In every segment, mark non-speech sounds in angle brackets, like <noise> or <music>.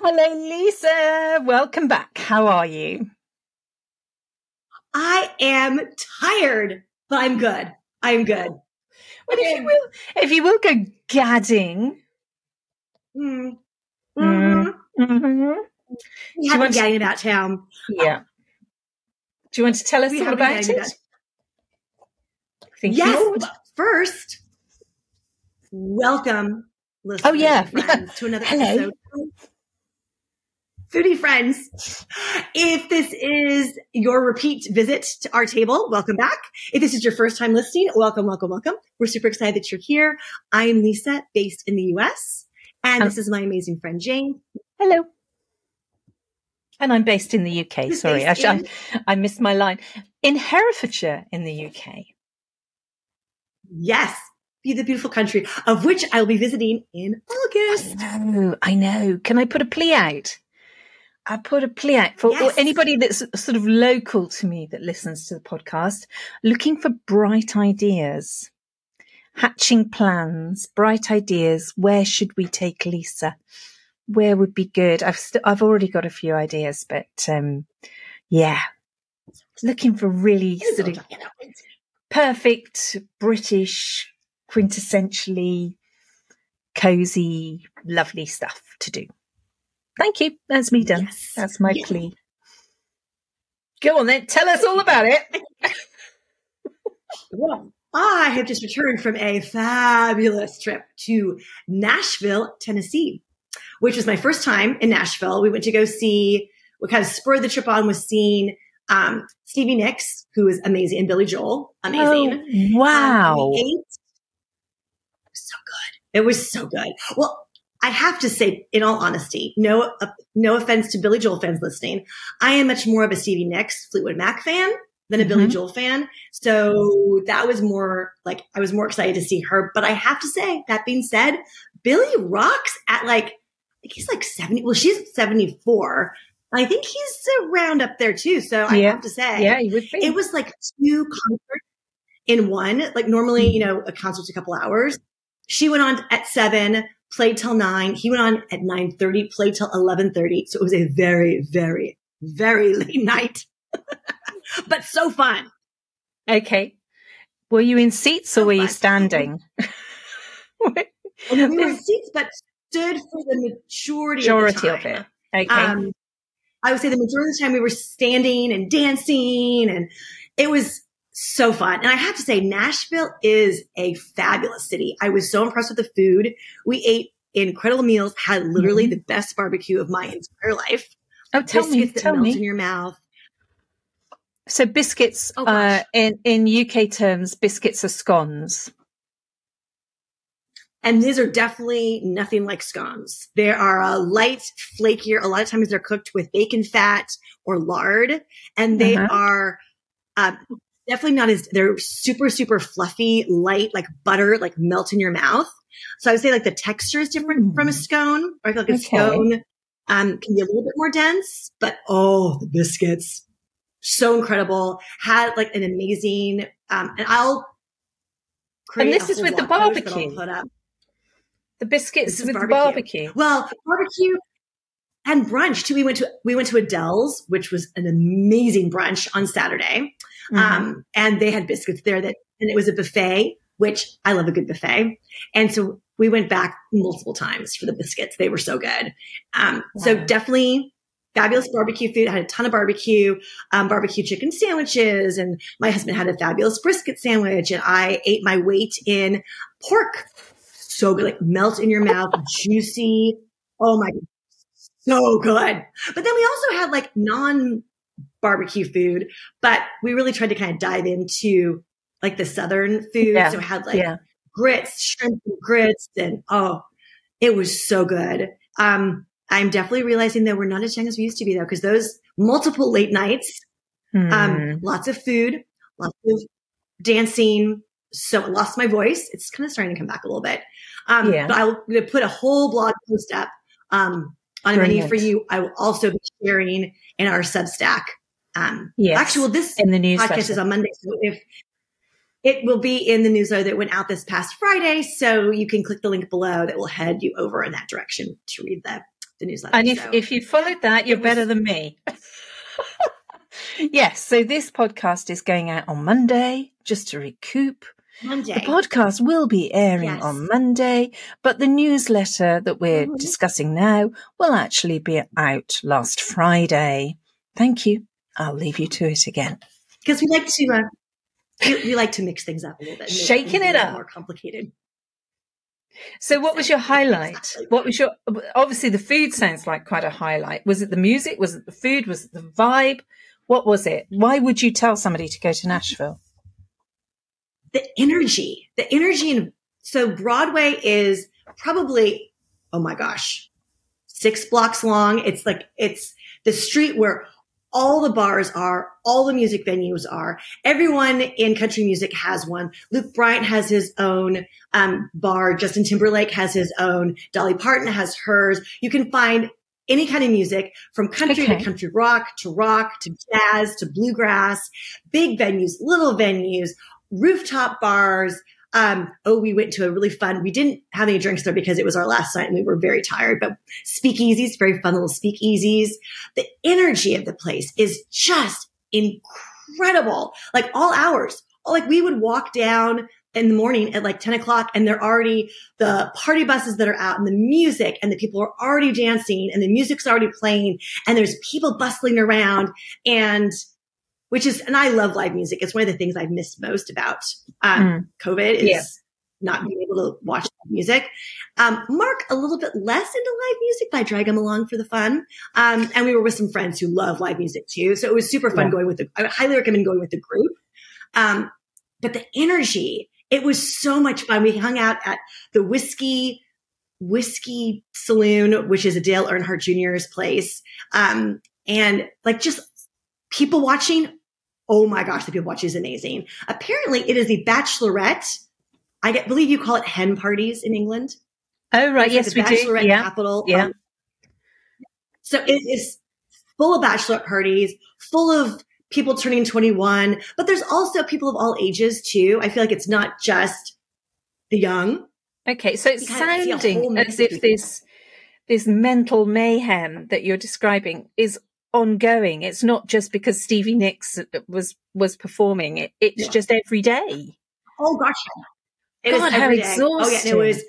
Hello, Lisa. Welcome back. How are you? I am tired, but I'm good. I'm good. Well, if you will, if you will go gadding. Mm. Mm-hmm. Mm-hmm. We have been gadding about town. Yeah. Do you want to tell us all about it? About- yes. First, welcome, listeners. Oh yeah, friends, to another <laughs> Hello. episode. Foodie friends, if this is your repeat visit to our table, welcome back. If this is your first time listening, welcome, welcome, welcome. We're super excited that you're here. I am Lisa, based in the US, and um, this is my amazing friend Jane. Hello. And I'm based in the UK. Who's Sorry, I, I, I missed my line. In Herefordshire, in the UK. Yes, be the beautiful country of which I'll be visiting in August. I know. I know. Can I put a plea out? I put a plea out for yes. anybody that's sort of local to me that listens to the podcast, looking for bright ideas, hatching plans, bright ideas. Where should we take Lisa? Where would be good? I've i st- I've already got a few ideas, but um, yeah, looking for really sort of perfect British, quintessentially cozy, lovely stuff to do. Thank you. That's me done. Yes. That's my yeah. plea. Go on then. Tell us all about it. <laughs> well, I have just returned from a fabulous trip to Nashville, Tennessee, which was my first time in Nashville. We went to go see what kind of spurred the trip on was seeing um, Stevie Nicks, who is amazing, and Billy Joel, amazing. Oh, wow. Um, it was so good. It was so good. Well, I have to say, in all honesty, no, uh, no offense to Billy Joel fans listening, I am much more of a Stevie Nicks, Fleetwood Mac fan than a mm-hmm. Billy Joel fan. So that was more like I was more excited to see her. But I have to say, that being said, Billy rocks at like I think he's like seventy. Well, she's seventy four. I think he's around up there too. So I have to say, yeah, it was like two concerts in one. Like normally, you know, a concert's a couple hours. She went on at seven played till nine. He went on at 9.30, played till 11.30. So it was a very, very, very <laughs> late night, <laughs> but so fun. Okay. Were you in seats so or were fun. you standing? <laughs> we were in seats, but stood for the majority, majority of, of, it. Okay. Um, I would say the majority of the time we were standing and dancing and it was so fun. And I have to say, Nashville is a fabulous city. I was so impressed with the food. We ate incredible meals, had literally mm-hmm. the best barbecue of my entire life. Oh, tell biscuits me, tell that melt me. in your mouth. So biscuits, oh, uh, in in UK terms, biscuits are scones. And these are definitely nothing like scones. They are a light, flakier. A lot of times they're cooked with bacon fat or lard, and they uh-huh. are uh, definitely not as they're super super fluffy, light like butter, like melt in your mouth. So I would say like the texture is different mm. from a scone, or I feel like a okay. scone um, can be a little bit more dense. But oh, the biscuits, so incredible! Had like an amazing, um, and I'll. And this is with the barbecue. Put up. The biscuits with barbecue. the barbecue. Well, barbecue and brunch too. We went to we went to Adele's, which was an amazing brunch on Saturday. Mm-hmm. Um, and they had biscuits there that, and it was a buffet, which I love a good buffet. And so we went back multiple times for the biscuits. They were so good. Um, wow. so definitely fabulous barbecue food. I had a ton of barbecue, um, barbecue chicken sandwiches, and my husband had a fabulous brisket sandwich, and I ate my weight in pork. So good, like melt in your mouth, juicy. Oh my, so good. But then we also had like non barbecue food, but we really tried to kind of dive into like the Southern food. Yeah. So we had like yeah. grits, shrimp and grits, and oh, it was so good. Um, I'm definitely realizing that we're not as young as we used to be though, because those multiple late nights, mm. um, hmm. lots of food, lots of dancing. So I lost my voice. It's kind of starting to come back a little bit. Um, yeah. but I'm going to put a whole blog post up, um, on Brilliant. a menu for you. I will also be sharing in our Substack um, yes. Actually, well, this in the news podcast is on Monday, so if it will be in the newsletter that went out this past Friday, so you can click the link below that will head you over in that direction to read the the newsletter. And if, so. if you followed that, you're was, better than me. <laughs> yes. So this podcast is going out on Monday, just to recoup. Monday. The podcast will be airing yes. on Monday, but the newsletter that we're mm-hmm. discussing now will actually be out last Friday. Thank you. I'll leave you to it again. Because we like to, uh, we, we, like to mix things up a little bit, shaking it up, more complicated. So, what was your highlight? Exactly. What was your? Obviously, the food sounds like quite a highlight. Was it the music? Was it the food? Was it the vibe? What was it? Why would you tell somebody to go to Nashville? The energy, the energy, and so Broadway is probably, oh my gosh, six blocks long. It's like it's the street where all the bars are, all the music venues are. Everyone in country music has one. Luke Bryan has his own um, bar. Justin Timberlake has his own. Dolly Parton has hers. You can find any kind of music from country okay. to country rock to rock to jazz to bluegrass, big venues, little venues, rooftop bars, um, oh, we went to a really fun, we didn't have any drinks there because it was our last night and we were very tired, but speakeasies, very fun little speakeasies. The energy of the place is just incredible. Like all hours, like we would walk down in the morning at like 10 o'clock and they're already the party buses that are out and the music and the people are already dancing and the music's already playing and there's people bustling around and which is, and I love live music. It's one of the things I've missed most about um, mm. COVID is yeah. not being able to watch music. Um, Mark a little bit less into live music, but I drag him along for the fun. Um, and we were with some friends who love live music too. So it was super fun yeah. going with the, I highly recommend going with the group. Um, but the energy, it was so much fun. We hung out at the whiskey, whiskey saloon, which is a Dale Earnhardt Jr.'s place. Um, and like just people watching oh my gosh, the people watching is amazing. Apparently, it is the Bachelorette. I get, believe you call it hen parties in England. Oh right, yes, we Bachelorette do. Yeah. capital. Yeah. Um, so it is full of bachelorette parties, full of people turning 21, but there's also people of all ages too. I feel like it's not just the young. Okay, so it's sounding as if this this mental mayhem that you're describing is ongoing. It's not just because Stevie Nicks was was performing. It, it's yeah. just every day. Oh gosh, it God, how exhausting! Oh yeah, it was.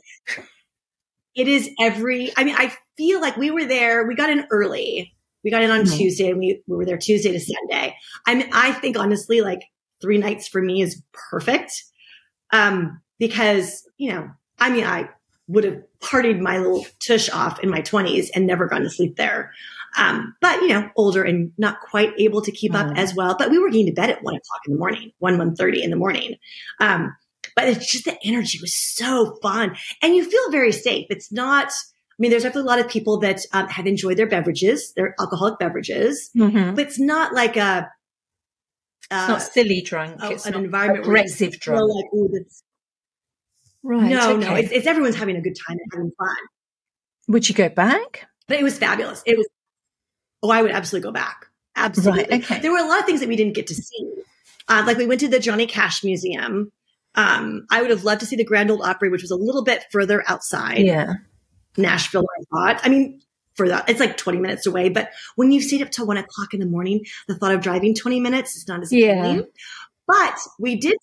It is every. I mean, I feel like we were there. We got in early. We got in on mm-hmm. Tuesday, and we, we were there Tuesday to Sunday. I mean, I think honestly, like three nights for me is perfect. Um, because you know, I mean, I would have partied my little tush off in my 20s and never gone to sleep there. Um, but you know, older and not quite able to keep up mm. as well. But we were getting to bed at one o'clock in the morning, one one thirty in the morning. Um, but it's just the energy was so fun, and you feel very safe. It's not. I mean, there's definitely a lot of people that um, have enjoyed their beverages, their alcoholic beverages, mm-hmm. but it's not like a. Uh, it's not silly drunk. Oh, it's an environment aggressive drunk. Like, right. No, okay. no. It's, it's everyone's having a good time and having fun. Would you go back? But it was fabulous. It was Oh, I would absolutely go back. Absolutely. Right, okay. There were a lot of things that we didn't get to see. Uh, like we went to the Johnny Cash Museum. Um, I would have loved to see the Grand Ole Opry, which was a little bit further outside. Yeah. Nashville, I thought. I mean, for that, it's like 20 minutes away. But when you stayed up till one o'clock in the morning, the thought of driving 20 minutes is not as appealing. Yeah. But we did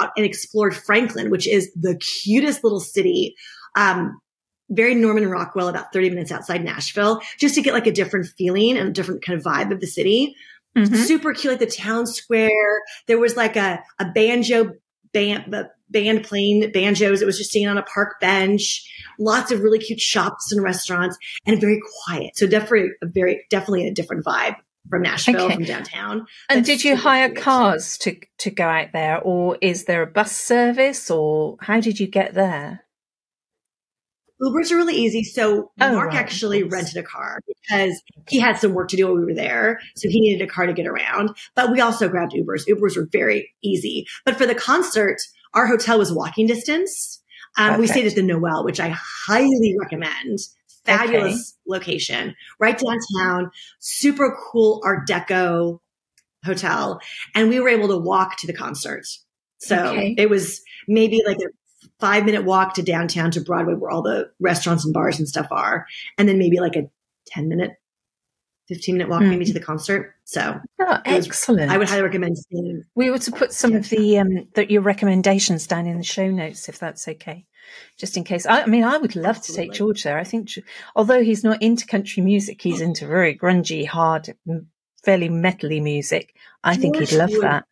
out and explored Franklin, which is the cutest little city. Um, very Norman Rockwell, about 30 minutes outside Nashville, just to get like a different feeling and a different kind of vibe of the city. Mm-hmm. Super cute, like the town square. There was like a, a banjo band, band playing banjos. It was just sitting on a park bench. Lots of really cute shops and restaurants, and very quiet. So definitely a very definitely a different vibe from Nashville, okay. from downtown. And did you hire cute. cars to to go out there, or is there a bus service, or how did you get there? Ubers are really easy. So oh, Mark right. actually rented a car because he had some work to do while we were there. So he needed a car to get around. But we also grabbed Ubers. Ubers were very easy. But for the concert, our hotel was walking distance. Um, we stayed at the Noelle, which I highly recommend. Fabulous okay. location, right downtown, super cool Art Deco hotel. And we were able to walk to the concert. So okay. it was maybe like a five minute walk to downtown to Broadway where all the restaurants and bars and stuff are. And then maybe like a 10 minute, 15 minute walk mm. maybe to the concert. So oh, excellent. I would highly recommend seeing. We were to put some yeah. of the um the, your recommendations down in the show notes if that's okay. Just in case. I, I mean, I would love Absolutely. to take George there. I think, although he's not into country music, he's into very grungy, hard, fairly metally music. I George think he'd love would, that.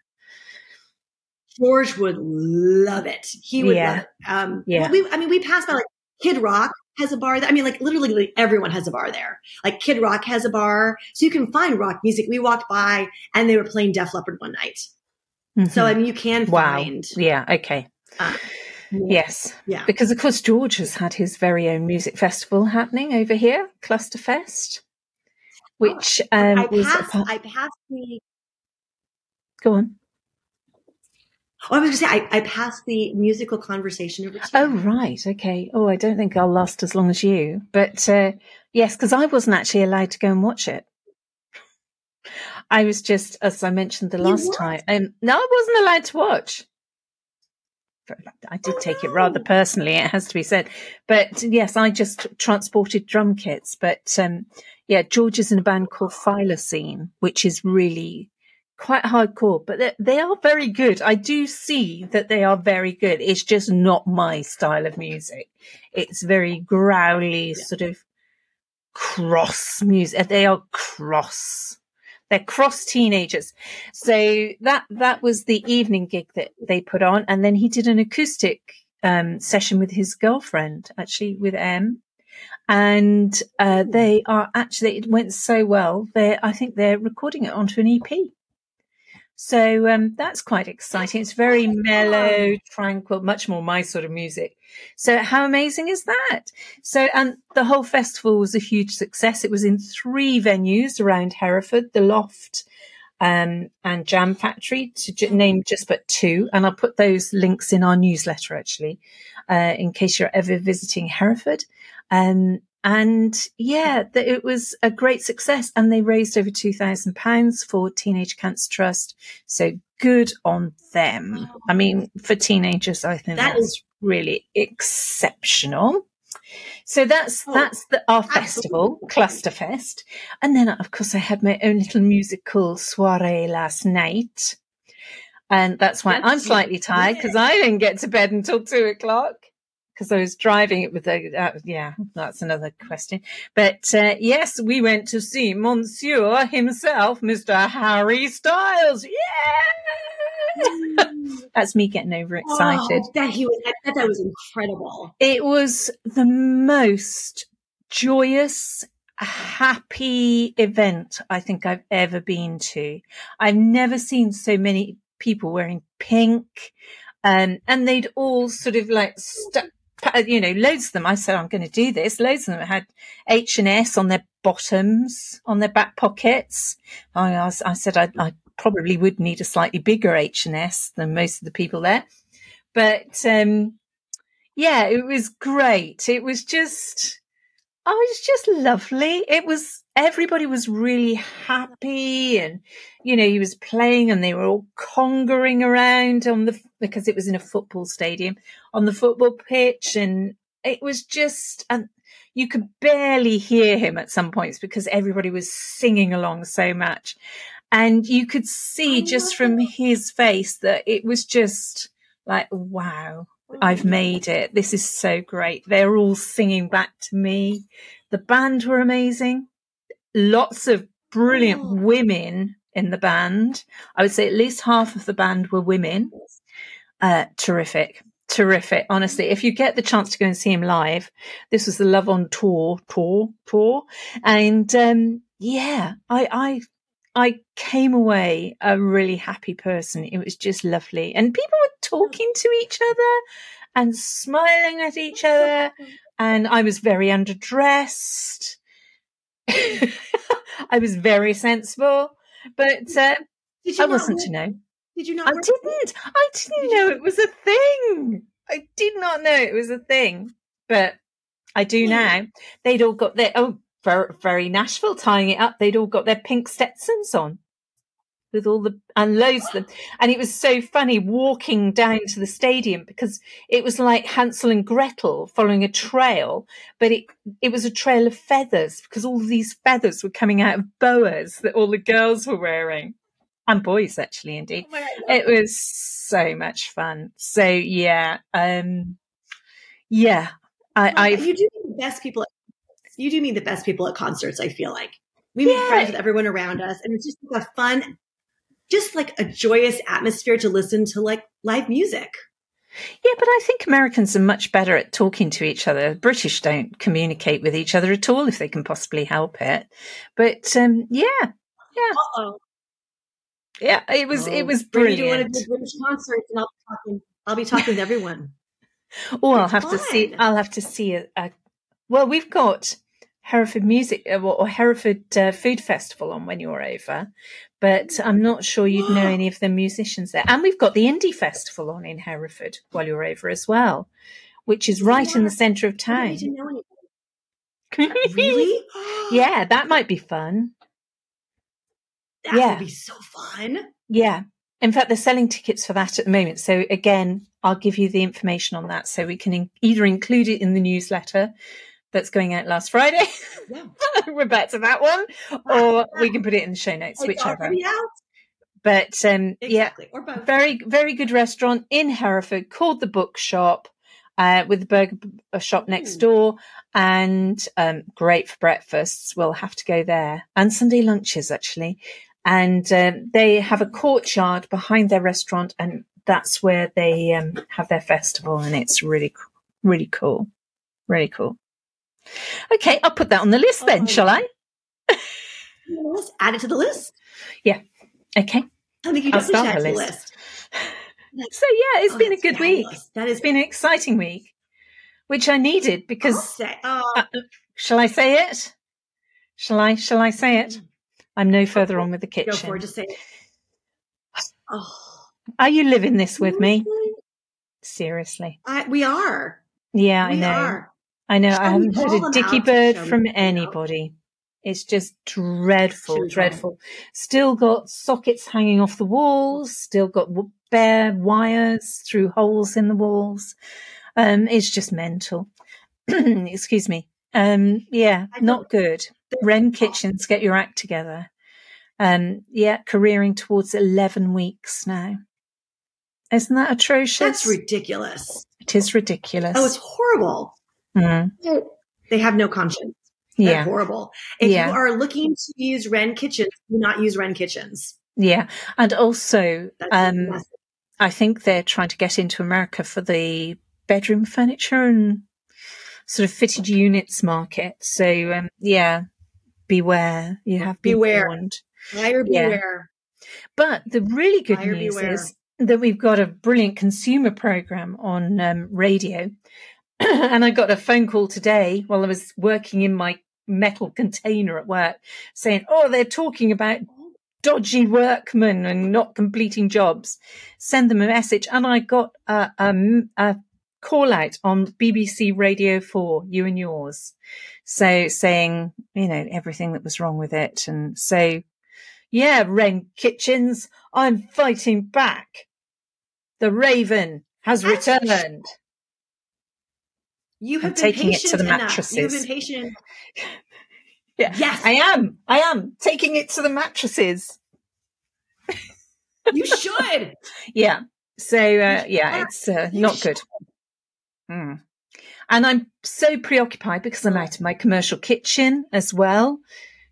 George would love it. He would yeah. love it. Um, yeah. Well, we, I mean, we passed by like Kid Rock has a bar. There. I mean, like literally like, everyone has a bar there. Like Kid Rock has a bar. So you can find rock music. We walked by and they were playing Def Leppard one night. Mm-hmm. So, I mean, you can find. wow. Yeah. Okay. Uh, yes. Yeah. Because, of course, George has had his very own music festival happening over here, Clusterfest, which oh, um, I, passed, I passed the. Go on. Oh, I was going to say, I, I passed the musical conversation over to you. Oh, right. Okay. Oh, I don't think I'll last as long as you. But uh, yes, because I wasn't actually allowed to go and watch it. I was just, as I mentioned the last time, um, no, I wasn't allowed to watch. I did take it rather oh, personally, it has to be said. But yes, I just transported drum kits. But um, yeah, George is in a band called Thylacine, which is really quite hardcore, but they are very good. I do see that they are very good. It's just not my style of music. It's very growly, yeah. sort of cross music. They are cross. They're cross teenagers. So that that was the evening gig that they put on, and then he did an acoustic um, session with his girlfriend, actually with M. And uh, they are actually it went so well. They I think they're recording it onto an EP. So um, that's quite exciting. It's very mellow, tranquil, much more my sort of music. So how amazing is that? So, and the whole festival was a huge success. It was in three venues around Hereford, the Loft, um, and Jam Factory to j- name just but two. And I'll put those links in our newsletter actually, uh, in case you're ever visiting Hereford. Um, and yeah, it was a great success. And they raised over £2,000 for Teenage Cancer Trust. So good on them. I oh. mean, for teenagers, I think that that's is really exceptional. So that's oh, that's the, our festival, Clusterfest, and then of course I had my own little musical soiree last night, and that's why that's I'm slightly tired because I didn't get to bed until two o'clock because I was driving it with a, uh, yeah, that's another question. But uh, yes, we went to see Monsieur himself, Mr. Harry Styles. Yeah! <laughs> that's me getting overexcited. Oh, that he was, I bet that was incredible. It was the most joyous, happy event I think I've ever been to. I've never seen so many people wearing pink. Um, and they'd all sort of like stuck you know, loads of them. I said, I'm going to do this. Loads of them had H and S on their bottoms, on their back pockets. I, I, I said, I, I, probably would need a slightly bigger H and S than most of the people there. But, um, yeah, it was great. It was just, oh, it was just lovely. It was, everybody was really happy and, you know, he was playing and they were all congering around on the, because it was in a football stadium on the football pitch. And it was just, and you could barely hear him at some points because everybody was singing along so much. And you could see just from his face that it was just like, wow, I've made it. This is so great. They're all singing back to me. The band were amazing lots of brilliant oh. women in the band. I would say at least half of the band were women. Uh, terrific. Terrific. Honestly, if you get the chance to go and see him live, this was the Love on Tour, tour, tour. And, um, yeah, I, I, I came away a really happy person. It was just lovely. And people were talking to each other and smiling at each other. And I was very underdressed. <laughs> I was very sensible, but uh, I wasn't to know. Did you not? I didn't. I didn't know it was a thing. I did not know it was a thing, but I do now. They'd all got their oh, very, very Nashville tying it up. They'd all got their pink Stetsons on. with all the and loads of them. And it was so funny walking down to the stadium because it was like Hansel and Gretel following a trail, but it it was a trail of feathers because all these feathers were coming out of boas that all the girls were wearing. And boys actually indeed. Oh it was so much fun. So yeah. Um yeah. I, I you do the best people you do meet the best people at concerts, I feel like. We make friends with everyone around us and it's just like a fun just like a joyous atmosphere to listen to like live music. Yeah, but I think Americans are much better at talking to each other. British don't communicate with each other at all if they can possibly help it. But um, yeah, yeah, Uh-oh. yeah. It was oh, it was brilliant. Of the British concerts, and I'll be talking. I'll be talking to everyone. <laughs> oh, I'll have fun. to see. I'll have to see a, a. Well, we've got Hereford Music uh, or Hereford uh, Food Festival on when you're over, but I'm not sure you'd know any of the musicians there. And we've got the Indie Festival on in Hereford while you're over as well, which is right yeah. in the centre of town. <laughs> really? <gasps> yeah, that might be fun. That yeah. would be so fun. Yeah. In fact, they're selling tickets for that at the moment. So again, I'll give you the information on that so we can in- either include it in the newsletter that's going out last Friday. Yeah. <laughs> We're back to that one, or we can put it in the show notes, it's whichever. But um, exactly. yeah, very very good restaurant in Hereford called the Bookshop. Uh, with the burger shop next door and um, great for breakfasts. We'll have to go there and Sunday lunches actually. And uh, they have a courtyard behind their restaurant, and that's where they um, have their festival, and it's really, really cool, really cool. Okay, I'll put that on the list then, oh, shall I? Add it to the list. Yeah. Okay. I think you I'll start the list. list. <laughs> So yeah, it's oh, been a good fabulous. week. That has been an exciting week, which I needed because. Oh. Uh, shall I say it? Shall I? Shall I say it? Mm. I'm no further on with the kitchen. Go for it. Just say it. <sighs> Oh. Are you living this with me? Seriously. I, we are. Yeah, we I know. Are. I know. I haven't heard a dicky bird from anybody. It's just dreadful, dreadful. Still got sockets hanging off the walls. Still got bare wires through holes in the walls. Um, it's just mental. <clears throat> Excuse me. Um, yeah, not good. Wren Kitchens, get your act together. Um, yeah, careering towards 11 weeks now. Isn't that atrocious? That's ridiculous. It is ridiculous. Oh, it's horrible. Mm-hmm. They have no conscience. They're yeah. horrible. If yeah. you are looking to use Wren Kitchens, do not use Wren Kitchens. Yeah. And also, um, I think they're trying to get into America for the bedroom furniture and sort of fitted units market. So, um, yeah, beware. You have beware. Warned. Buyer beware. Yeah. But the really good Buyer news beware. is that we've got a brilliant consumer program on um, radio <coughs> and I got a phone call today while I was working in my metal container at work saying, Oh, they're talking about dodgy workmen and not completing jobs. Send them a message. And I got a, a, a call out on BBC Radio 4, you and yours. So saying, you know, everything that was wrong with it. And so, yeah, Wren Kitchens, I'm fighting back. The Raven has returned. You have I'm taking it to the mattresses. You've been patient. <laughs> yeah. Yes. I am. I am taking it to the mattresses. you should. <laughs> yeah. So uh, yeah, it's uh, not good. Mm. And I'm so preoccupied because I'm out of my commercial kitchen as well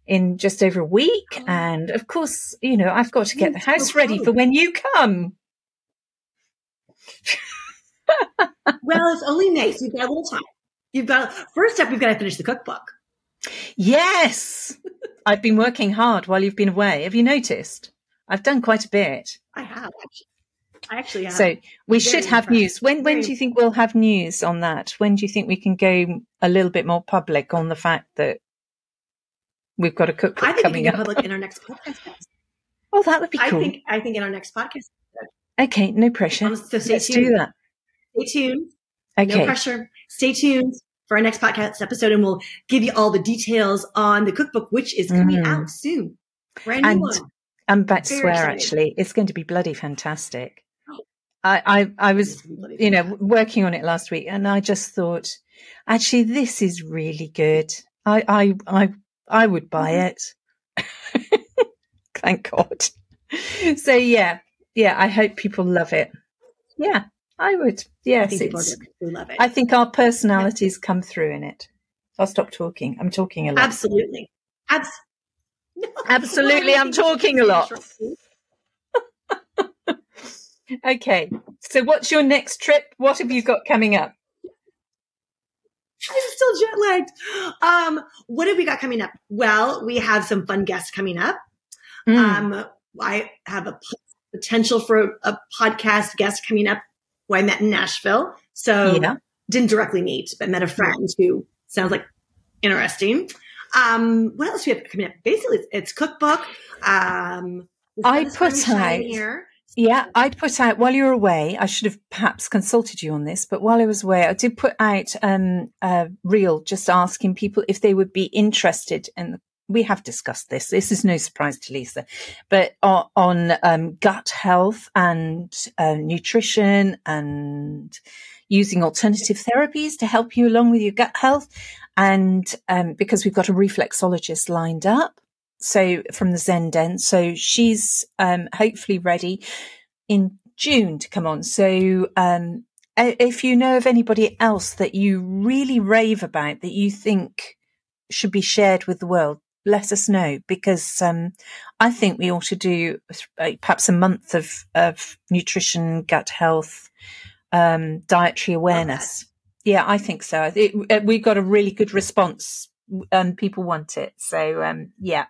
in just over a week. Oh. And of course, you know, I've got to get the house ready for when you come <laughs> well, it's only May, so you've got a little time. You've got first up, we've got to finish the cookbook. Yes, I've been working hard while you've been away. Have you noticed? I've done quite a bit. I have actually. I actually have. So we should have news. When when do you think we'll have news on that? When do you think we can go a little bit more public on the fact that we've got a cookbook I think coming up? public in our next podcast. <laughs> Oh, that would be cool. I think I think in our next podcast. Okay, no pressure. So Let's tuned. do that. Stay tuned. Okay. No pressure. Stay tuned for our next podcast episode, and we'll give you all the details on the cookbook, which is coming mm. out soon. Brand new and, one. I'm about to swear. Excited. Actually, it's going to be bloody fantastic. I, I, I was, you know, working on it last week, and I just thought, actually, this is really good. I, I, I, I would buy mm-hmm. it. <laughs> Thank God. So yeah, yeah. I hope people love it. Yeah, I would. Yes, I think, love it. I think our personalities yeah. come through in it. I'll stop talking. I'm talking a lot. Absolutely. Abs- <laughs> Absolutely, I'm talking a lot. <laughs> okay, so what's your next trip? What have you got coming up? I'm still jet lagged. Um, what have we got coming up? Well, we have some fun guests coming up. Mm. Um, I have a potential for a, a, podcast guest coming up who I met in Nashville. So yeah. didn't directly meet, but met a friend who sounds like interesting. Um, what else do we have coming up? Basically, it's, it's cookbook. Um, I put out here. Yeah, I'd put out while you were away. I should have perhaps consulted you on this, but while I was away, I did put out um, a reel just asking people if they would be interested in. We have discussed this. This is no surprise to Lisa, but on, on um, gut health and uh, nutrition and using alternative therapies to help you along with your gut health. And um, because we've got a reflexologist lined up, so from the Zen Den, so she's um, hopefully ready in June to come on. So um, if you know of anybody else that you really rave about that you think should be shared with the world, let us know because um, I think we ought to do perhaps a month of, of nutrition, gut health, um, dietary awareness. Yeah, I think so. It, uh, we got a really good response and people want it. So, um, yeah.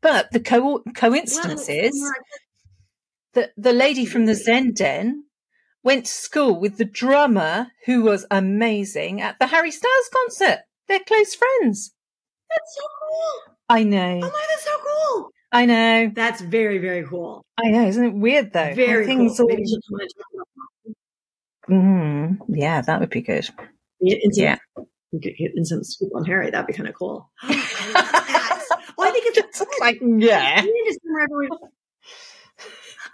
But the co- coincidence well, is that the lady from the Zen Den went to school with the drummer who was amazing at the Harry Styles concert. They're close friends. That's so cool. I know. Oh my, that's so cool. I know. That's very, very cool. I know. Isn't it weird though? Very cool. All... Mm, yeah, that would be good. yeah. Get, get in some scoop on Harry. That'd be kind of cool. <laughs> <gasps> well, I think it's like, yeah.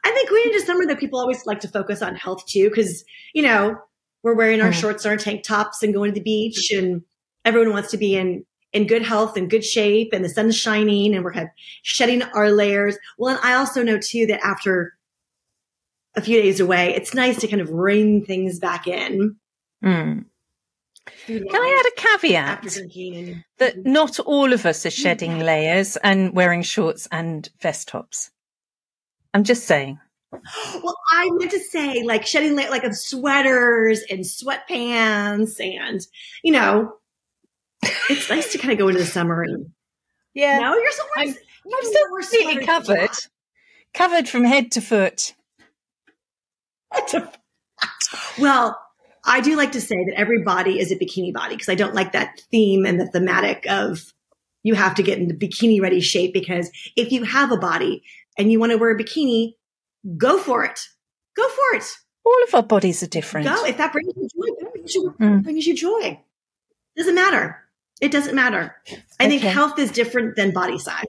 I think going into summer that people always like to focus on health too, because, you know, we're wearing our mm. shorts and our tank tops and going to the beach and everyone wants to be in in good health and good shape and the sun's shining and we're kind of shedding our layers. Well, and I also know too that after a few days away, it's nice to kind of rein things back in. Mm. Can I add a caveat that mm-hmm. not all of us are shedding mm-hmm. layers and wearing shorts and vest tops? I'm just saying. Well, I meant to say like shedding la- like of sweaters and sweatpants and you know, it's nice to kind of go into the summer and yeah. Now you're so I'm, I'm still completely covered, covered from head to foot. well, I do like to say that every body is a bikini body because I don't like that theme and the thematic of you have to get into bikini ready shape because if you have a body and you want to wear a bikini, go for it. Go for it. All of our bodies are different. Go. If that brings you joy, brings you, mm. brings you joy. Doesn't matter. It doesn't matter. I okay. think health is different than body size.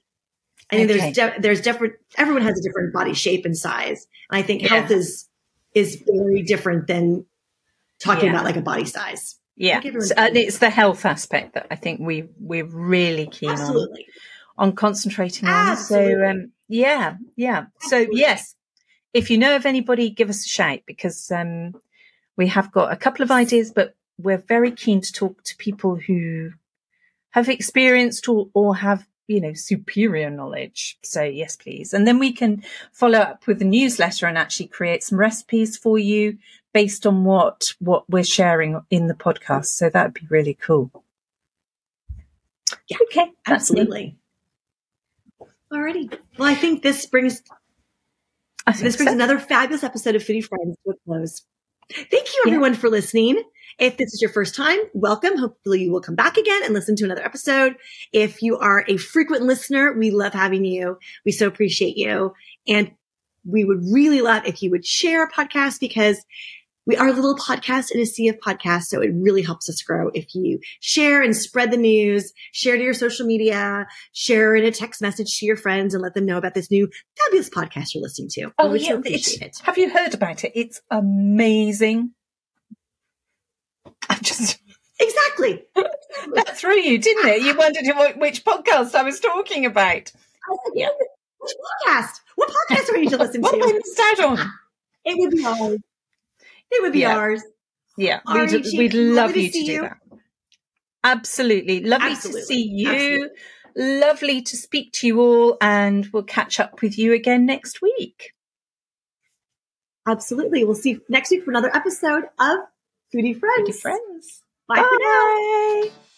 I think okay. there's de- there's different. Everyone has a different body shape and size, and I think yeah. health is is very different than talking yeah. about like a body size. Yeah, so, uh, it's the health aspect that I think we we're really keen Absolutely. on on concentrating on. So um, yeah, yeah. Absolutely. So yes, if you know of anybody, give us a shout because um, we have got a couple of ideas, but we're very keen to talk to people who have experienced or, or have you know, superior knowledge. So yes, please. And then we can follow up with a newsletter and actually create some recipes for you based on what, what we're sharing in the podcast. So that'd be really cool. Yeah. Okay. Absolutely. Alrighty. Well, I think this brings, think this brings so. another fabulous episode of Foodie Friends to a close. Thank you everyone yeah. for listening. If this is your first time, welcome. Hopefully you will come back again and listen to another episode. If you are a frequent listener, we love having you. We so appreciate you. And we would really love if you would share a podcast because we are a little podcast in a sea of podcasts. So it really helps us grow if you share and spread the news, share to your social media, share in a text message to your friends and let them know about this new fabulous podcast you're listening to. Oh, yeah. It. Have you heard about it? It's amazing. <laughs> I just. Exactly. that threw you, didn't it? You wondered which podcast I was talking about. I said, yeah. Which podcast? What podcast are you to listen what to? What missed out on? It would be ours. It would be yeah. ours. Yeah, we'd, we'd love you to, to do you. that. Absolutely. Lovely Absolutely. to see you. Absolutely. Lovely to speak to you all, and we'll catch up with you again next week. Absolutely. We'll see you next week for another episode of Foodie Friends. Foodie Friends. Bye, Bye. for now.